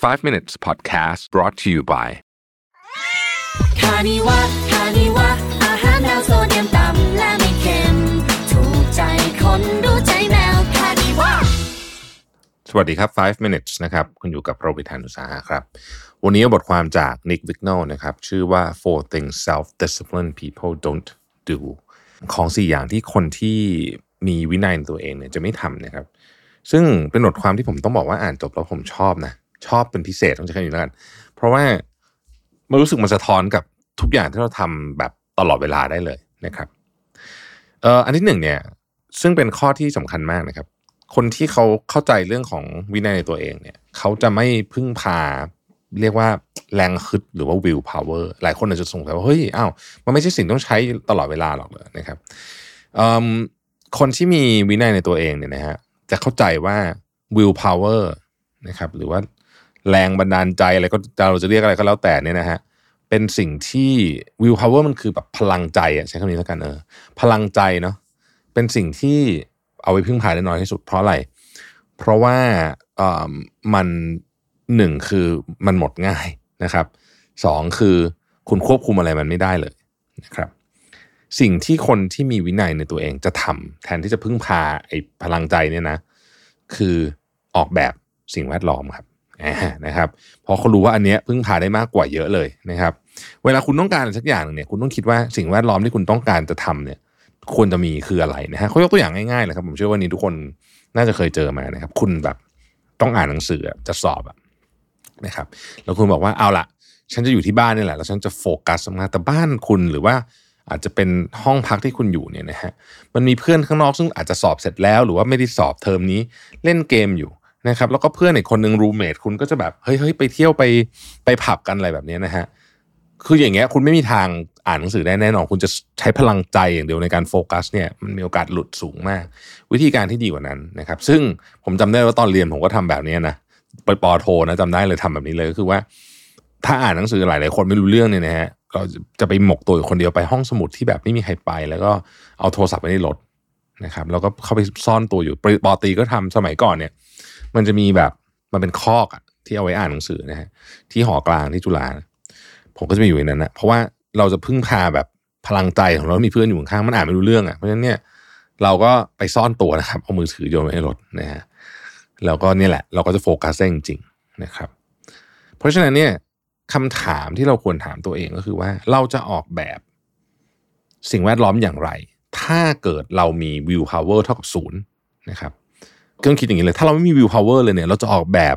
5 minutes podcast brought to you by คานิวะคานิวะอาหารแนวโซเดียมต่ำและไม่เค็ม ถูกใจคนรู้ใจแมวคานิวะสวัสดีครับ 5 minutes นะครับ คุณอยู่กับโรบิทานุสาหะครับ วันนี้บทความจาก Nick v i g n o l นะครับ ชื่อว่า four things self disciplined people don't do ของสี่อย่างที่คนที่มีวินัยในตัวเองเนี่ยจะไม่ทำนะครับ ซึ่งเป็นบทความที่ผมต้องบอกว่าอ่านจบแล้วผมชอบนะ ชอบเป็นพิเศษต้องใช้คำนี้แล้วกันเพราะว่ามันรู้สึกมันสะท้อนกับทุกอย่างที่เราทำแบบตลอดเวลาได้เลยนะครับเอ่ออันที่หนึ่งเนี่ยซึ่งเป็นข้อที่สำคัญมากนะครับ คนที่เขาเข้าใจเรื่องของวินัยในตัวเองเนี่ยเขาจะไม่พึ่งพาเรียกว่าแรงฮึดหรือว่า will power หลายคนอาจจะสงสัยว่าเฮ้ยอ้าวมันไม่ใช่สิ่งต้องใช้ตลอดเวลาหรอกเลยนะครับคนที่มีวินัยในตัวเองเนี่ยนะฮะจะเข้าใจว่า will power นะครับหรือว่า แรงบันดาลใจอะไรก็เราจะเรียกอะไรก็แล้วแต่เนี่ยนะฮะเป็นสิ่งที่ will power มันคือแบบพลังใจอะใช้คำนี้แล้วกันเออพลังใจเนาะเป็นสิ่งที่เอาไว้พึ่งพาได้น้อยที่สุดเพราะอะไร เพราะว่าเอ่อมันหนึ่งคือมันหมดง่ายนะครับสองคือคุณควบคุมอะไรมันไม่ได้เลยนะครับ สิ่งที่คนที่มีวินัยในตัวเองจะทำแทนที่จะพึ่งพาไอ้พลังใจเนี่ยนะ คือออกแบบสิ่งแวดล้อมครับ นะครับเพราะเขารู้ว่าอันเนี้ยพึ่งพาได้มากกว่าเยอะเลยนะครับ เวลาคุณต้องการสักอย่างหนึ่งเนี่ย คุณต้องคิดว่าสิ่งแวดล้อมที่คุณต้องการจะทำเนี่ย ควรจะมีคืออะไรนะฮะเขายกตัวอย่างง่ายๆเลยครับ ผมเชื่อว่านี้ทุกคนน่าจะเคยเจอมานะครับ คุณแบบต้องอ่านหนังสือจะสอบอะนะครับ แล้วคุณบอกว่าเอาละฉันจะอยู่ที่บ้านนี่แหละแล้วฉันจะโฟกัสทำงานแต่บ้านคุณหรือว่าอาจจะเป็นห้องพักที่คุณอยู่เนี่ยนะฮะมันมีเพื่อนข้างนอกซึ่งอาจจะสอบเสร็จแล้ว หรือว่าไม่ได้สอบเทอมนี้เล่นเกมอยู่ นะครับแล้วก็เพื่อนอีกคนหนึ่งรูเมทคุณก็จะแบบเฮ้ยเฮ้ยไปเที่ยวไปไปผับกันอะไรแบบนี้นะฮะคืออย่างเงี้ยคุณไม่มีทางอ่านหนังสือได้แน่นอน คุณจะใช้พลังใจอย่างเดียวในการโฟกัสเนี่ยมันมีโอกาสหลุดสูงมาก วิธีการที่ดีกว่านั้นนะครับ ซึ่งผมจำได้ว่าตอนเรียนผมก็ทำแบบนี้นะไปปอโทนะจำได้เลยทำแบบนี้เลยก็คือว่า ถ้าอ่านหนังสือหลายหลาย ๆ คนไม่รู้เรื่องเนี่ยนะฮะเราจะไปหมกตัวอยู่คนเดียวไปห้องสมุดที่แบบไม่มีใครไป แล้วก็เอาโทรศัพท์ไปในรถนะครับแล้วก็เข้าไปซ่อนตัวอยู่ปอตีก็ทำสมัยก่อนเนี่ย มันจะมีแบบมันเป็นคอกอะที่เอาไว้อ่านหนังสือนะฮะที่หอกลางที่จุฬาผมก็จะไปอยู่ในนั้นนะเพราะว่าเราจะพึ่งพาแบบพลังใจของเรา มีเพื่อนอยู่ข้างมันอ่านไม่รู้เรื่องอะเพราะฉะนั้นเนี่ยเราก็ไปซ่อนตัวนะครับ เอามือถือโยนไว้ในรถนะฮะแล้วก็เนี่ยแหละ เราก็จะโฟกัสได้จริงๆนะครับ เพราะฉะนั้นเนี่ยคำถามที่เราควรถามตัวเองก็คือว่า เราจะออกแบบสิ่งแวดล้อมอย่างไร ถ้าเกิดเรามี will power เท่ากับศูนย์นะครับ ต้องคิดอย่างนี้เลย ถ้าเราไม่มี will power เลยเนี่ย เราจะออกแบบ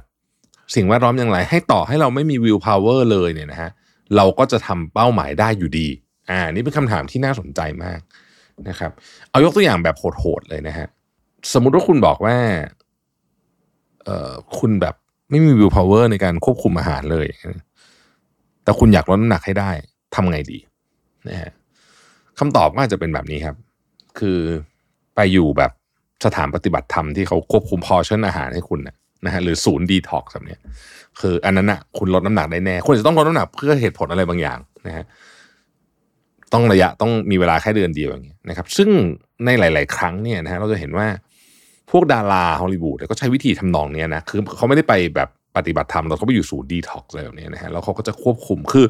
สิ่งแวดล้อมอย่างไร ให้ต่อให้เราไม่มี will power เลยเนี่ยนะฮะเราก็จะทำเป้าหมายได้อยู่ดี อ่า นี่เป็นคำถามที่น่าสนใจมากนะครับ เอายกตัวอย่างแบบโหดๆเลยนะฮะสมมุติว่าคุณบอกว่า เอ่อคุณแบบไม่มี will power ในการควบคุมอาหารเลย แต่คุณอยากลดน้ำหนักให้ได้ทำไงดีนะฮะคำตอบก็อาจจะเป็นแบบนี้ครับ คือไปอยู่แบบ สถานปฏิบัติธรรมที่เขาควบคุมพอชั่นอาหารให้คุณนะนะฮะหรือศูนย์ดีท็อกซ์แบบนี้คืออันนั้นอะคุณลดน้ำหนักได้แน่คุณจะต้องลดน้ำหนักเพื่อเหตุผลอะไรบางอย่างนะฮะต้องระยะต้องมีเวลาแค่เดือนเดียวอย่างเงี้ยนะครับ ซึ่งในหลาย ๆ ครั้งเนี่ยนะฮะเราจะเห็นว่าพวกดาราฮอลลีวูดก็ใช้วิธีทำนองเนี้ยนะคือเขาไม่ได้ไปแบบปฏิบัติธรรมเราเขาไปอยู่ศูนย์ดีท็อกซ์อะไรแบบนี้นะฮะแล้วเขาก็จะควบคุมคือ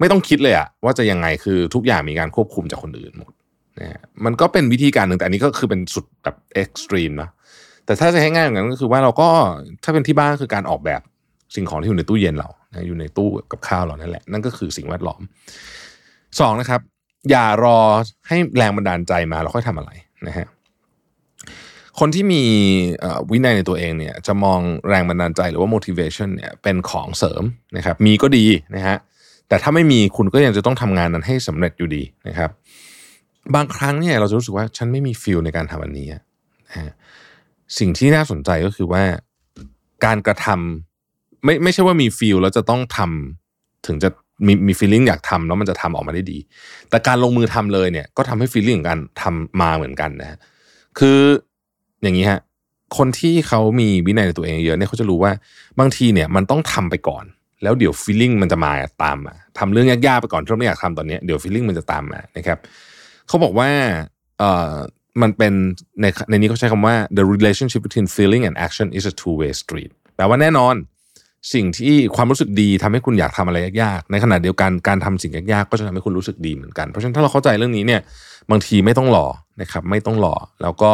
ไม่ต้องคิดเลยอะว่าจะยังไงคือทุกอย่างมีการควบคุมจากคนอื่นหมด นะมันก็เป็นวิธีการหนึ่งแต่อันนี้ก็คือเป็นสุดแบบ extreme นะแต่ถ้าจะให้ง่ายอย่างนั้นก็คือว่าเราก็ถ้าเป็นที่บ้านคือการออกแบบสิ่งของที่อยู่ในตู้เย็นเรานะอยู่ในตู้กับข้าวเรานั่นแหละนั่นก็คือสิ่งแวดล้อมสองนะครับ อย่ารอให้แรงบันดาลใจมาเราค่อยทำอะไรนะฮะคนที่มีวินัยในตัวเองเนี่ยจะมองแรงบันดาลใจหรือว่า motivation เนี่ยเป็นของเสริมนะครับมีก็ดีนะฮะแต่ถ้าไม่มีคุณก็ยังจะต้องทำงานนั้นให้สำเร็จอยู่ดีนะครับ บางครั้งเนี่ยเราจะรู้สึกว่าฉันไม่มีฟิลในการทำอันนี้สิ่งที่น่าสนใจก็คือว่าการกระทำไม่ไม่ใช่ว่ามี feel แล้วจะต้องทำถึงจะมีมี feeling อยากทำแล้วมันจะทำออกมาได้ดี แต่การลงมือทำเลยเนี่ยก็ทำให้ feeling ของการทำมาเหมือนกันนะฮะคืออย่างนี้ฮะคนที่เขามีวินัยในตัวเองเยอะเนี่ยเขาจะรู้ว่าบางทีเนี่ยมันต้องทำไปก่อน แล้วเดี๋ยว feeling มันจะมาตามมาทำเรื่องยากๆไปก่อนที่เราไม่อยากทำตอนนี้เดี๋ยว feeling มันจะตามมานะครับ เขาบอกว่าเอ่อมันเป็นในในนี้เขาใช้คำว่า the relationship between feeling and action is a two way street แปลว่าแน่นอน สิ่งที่ความรู้สึกดีทำให้คุณอยากทำอะไรยากๆ ในขณะเดียวกันการทำสิ่งยากๆ ก็จะทำให้คุณรู้สึกดีเหมือนกัน เพราะฉะนั้นถ้าเราเข้าใจเรื่องนี้เนี่ยบางทีไม่ต้องรอนะครับไม่ต้องรอแล้วก็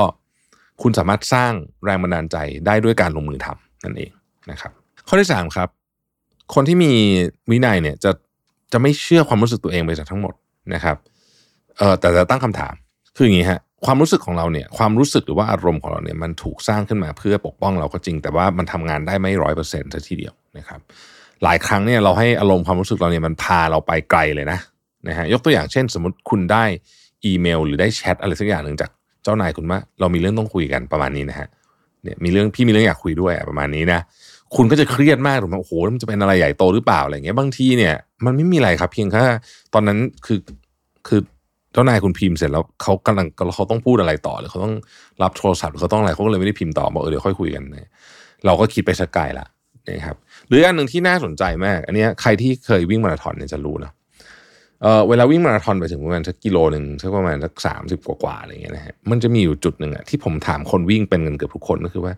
คุณสามารถสร้างแรงบันดาลใจได้ด้วยการลงมือทำนั่นเองนะครับข้อที่สามครับคนที่มีวินัยเนี่ยจะจะไม่เชื่อความรู้สึกตัวเองไปจากทั้งหมดนะครับเเออแต่จะตั้งคำถามคืออย่างนี้ฮะความรู้สึกของเราเนี่ยความรู้สึกหรือว่าอารมณ์ของเราเนี่ยมันถูกสร้างขึ้นมาเพื่อปกป้องเราก็จริง แต่ว่ามันทำงานได้ไม่ร้อยเปอร์เซ็นต์ซะทีเดียวนะครับหลายครั้งเนี่ยเราให้อารมณ์ความรู้สึกเราเนี่ยมันพาเราไปไกลเลยนะนะฮะยกตัวอย่างเช่น สมมติคุณได้อีเมล หรือได้แชทอะไรสักอย่างหนึ่งจากเจ้านายคุณว่าเรามีเรื่องต้องคุยกันประมาณนี้นะฮะเนี่ยมีเรื่องพี่มีเรื่องอยากคุยด้วยประมาณนี้นะคุณก็จะเครียดมากถูกไหมโอ้โหมันจะเป็นอะไรใหญ่โตหรือเปล่าอะไรเงี้ยบางทีเนี่ยมันไม่มีอะไรครับ เพียงแค่ตอนนั้นคือคือ เจ้านายคุณพิมพ์เสร็จแล้วเขากำลังเขาต้องพูดอะไรต่อหรือเขาต้องรับโทรศัพท์หรือเขาต้องอะไรเขาก็เลยไม่ได้พิมพ์ต่อบอกเออเดี๋ยวค่อยคุยกันนะเราก็คิดไปสักไกลละนะครับหรืออันหนึ่งที่น่าสนใจมาก อันนี้ใครที่เคยวิ่งมาราธอนเนี่ยจะรู้นะเออเวลาวิ่งมาราธอนไปถึงประมาณสักกิโลหนึ่งสักประมาณสักสามสิบกว่าๆอะไรเงี้ยนะฮะมันจะมีอยู่จุดหนึ่งอะที่ผมถามคนวิ่งเป็นกันเกือบทุกคนก็คือว่า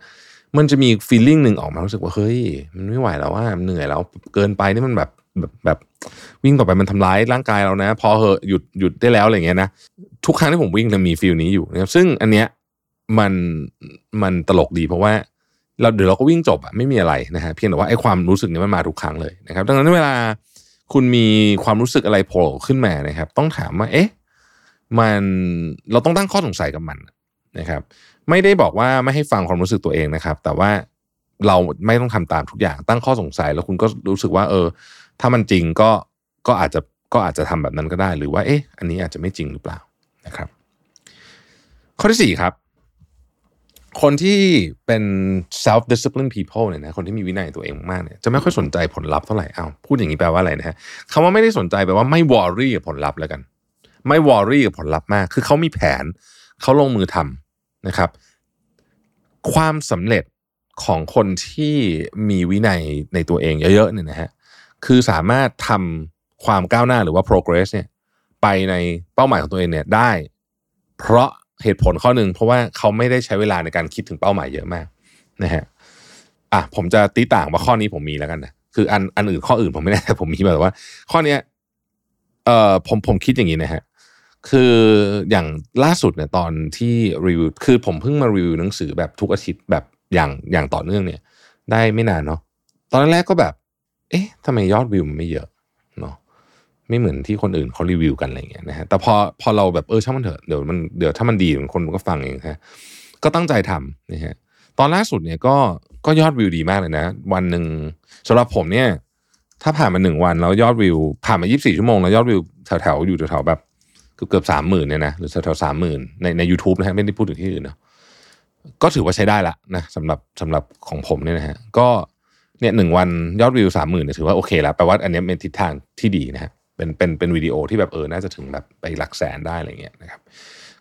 มันจะมีฟีลลิ่งหนึ่งออกมารู้สึกว่าเฮ้ยมันไม่ไหวแล้วว่าเหนื่อยแล้วเกินไปนี่มันแบบ แบบแบบวิ่งต่อไปมันทำร้ายร่างกายเรานะ พอเหอะหยุดหยุดได้แล้วอะไรเงี้ยนะทุกครั้งที่ผมวิ่งจะมีฟีลนี้อยู่นะครับซึ่งอันเนี้ยมันมันตลกดีเพราะว่าเราเดี๋ยวเราก็วิ่งจบอะไม่มีอะไรนะฮะเพียงแต่ว่าไอ้ความรู้สึกนี้มันมาทุกครั้งเลยนะครับ ดังนั้นเวลาคุณมีความรู้สึกอะไรโผล่ขึ้นมานะครับ ต้องถามว่า เอ๊ะมันเราต้องตั้งข้อสงสัยกับมันนะครับ ไม่ได้บอกว่าไม่ให้ฟังความรู้สึกตัวเองนะครับ แต่ว่าเราไม่ต้องทำตามทุกอย่างตั้งข้อสงสัยแล้วคุณก็รู้สึกว่า เออ ถ้ามันจริงก็ก็อาจจะก็อาจจะทำแบบนั้นก็ได้ หรือว่าเอ๊ะอันนี้อาจจะไม่จริงหรือเปล่านะครับ ข้อที่สี่ครับ คนที่เป็น self discipline people เนี่ยนะคนที่มีวินัยตัวเองมากเนี่ยจะไม่ค่อยสนใจผลลัพธ์เท่าไหร่อ้าวพูดอย่างนี้แปลว่าอะไรนะฮะคำว่าไม่ได้สนใจแปลว่าไม่ worry กับผลลัพธ์แล้วกัน ไม่ worry กับผลลัพธ์มาก คือเขามีแผนเขาลงมือทำนะครับ ความสำเร็จของคนที่มีวินัยในตัวเองเยอะๆเนี่ยนะฮะ คือสามารถทำความก้าวหน้าหรือว่า progress เนี่ยไปในเป้าหมายของตัวเองเนี่ยได้ เพราะเหตุผลข้อหนึ่งเพราะว่าเขาไม่ได้ใช้เวลาในการคิดถึงเป้าหมายเยอะมากนะฮะอะผมจะตีต่างว่าข้อนี้ผมมีแล้วกันนะคืออันอันอื่นข้ออื่นผมไม่ได้แต่ผมมีแบบว่า ข้อเนี้ยเอ่อผมผมคิดอย่างนี้นะฮะคืออย่างล่าสุดเนี่ยตอนที่รีวิวคือผมเพิ่งมารีวิวหนังสือแบบทุกอาทิตย์แบบอย่างอย่างต่อเนื่องเนี่ย ได้ไม่นานเนาะตอนแรกก็แบบ เอ๊ะทำไมยอดวิวมันไม่เยอะเนาะไม่เหมือนที่คนอื่นเขารีวิวกันอะไรเงี้ยนะฮะแต่พอพอเราแบบเออช่างมันเถอะเดี๋ยวมันเดี๋ยวถ้ามันดีคนมันก็ฟังเองฮะก็ตั้งใจทำนะฮะตอนล่าสุดเนี่ยก็ก็ยอดวิวดีมากเลยนะ วันหนึ่งสำหรับผมเนี่ย ถ้าผ่านมาหนึ่งวันแล้วยอดวิว ผ่านมา 24 ชั่วโมงแล้วยอดวิวแถวๆอยู่แถวๆแบบเกือบเกือบสามหมื่นเนี่ยนะหรือแถวๆสามหมื่นในในยูทูบนะฮะไม่ได้พูดถึงที่อื่นเนาะก็ถือว่าใช้ได้ละนะสำหรับสำหรับของผมเนี่ยนะฮะก็ เนี่ยหนึ่งวันยอดวิวสามหมื่นเนี่ยถือว่าโอเคแล้วแปลว่าอันนี้เป็นทิศทางที่ดีนะฮะเป็นเป็นเป็นวิดีโอที่แบบเออน่าจะถึงแบบไปหลักแสนได้อะไรเงี้ยนะครับ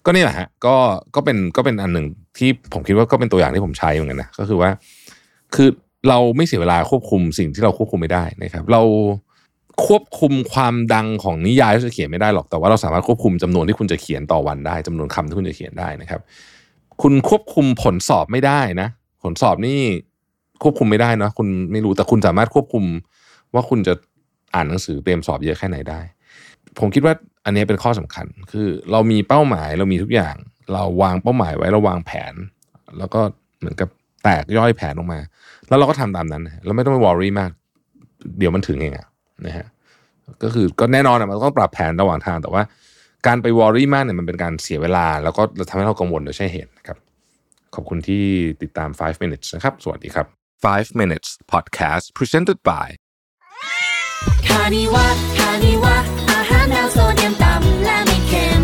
ก็นี่แหละฮะก็ก็เป็นก็เป็นอันหนึ่งที่ผมคิดว่าก็เป็นตัวอย่างที่ผมใช้เหมือนกันนะก็คือว่า คือเราไม่เสียเวลาควบคุมสิ่งที่เราควบคุมไม่ได้นะครับ เราควบคุมความดังของนิยายที่จะเขียนไม่ได้หรอกแต่ว่าเราสามารถควบคุมจำนวนที่คุณจะเขียนต่อวันได้จำนวนคำที่คุณจะเขียนได้นะครับ คุณควบคุมผลสอบไม่ได้นะ ผลสอบนี่ ควบคุมไม่ได้นะคุณไม่รู้แต่คุณสามารถควบคุมว่าคุณจะอ่านหนังสือเตรียมสอบเยอะแค่ไหนได้ ผมคิดว่าอันนี้เป็นข้อสำคัญ คือเรามีเป้าหมายเรามีทุกอย่าง เราวางเป้าหมายไว้เราวางแผน แล้วก็เหมือนกับแตกย่อยแผนออกมา แล้วเราก็ทำตามนั้นเราไม่ต้องไปวอรี่มาก เดี๋ยวมันถึงเองอะนะฮะก็คือก็แน่นอนอะมันต้องปรับแผนระหว่างทางแต่ว่า การไปวอรี่มากเนี่ยมันเป็นการเสียเวลา แล้วก็ทำให้เรากังวลโดยใช่เหตุนะครับขอบคุณที่ติดตาม 5 minutes นะครับ สวัสดีครับ 5 minutes podcast presented by คานิวะคานิวะอาหารแนวโซเดียมต่ำและไม่เค็ม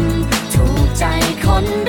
ถูกใจคน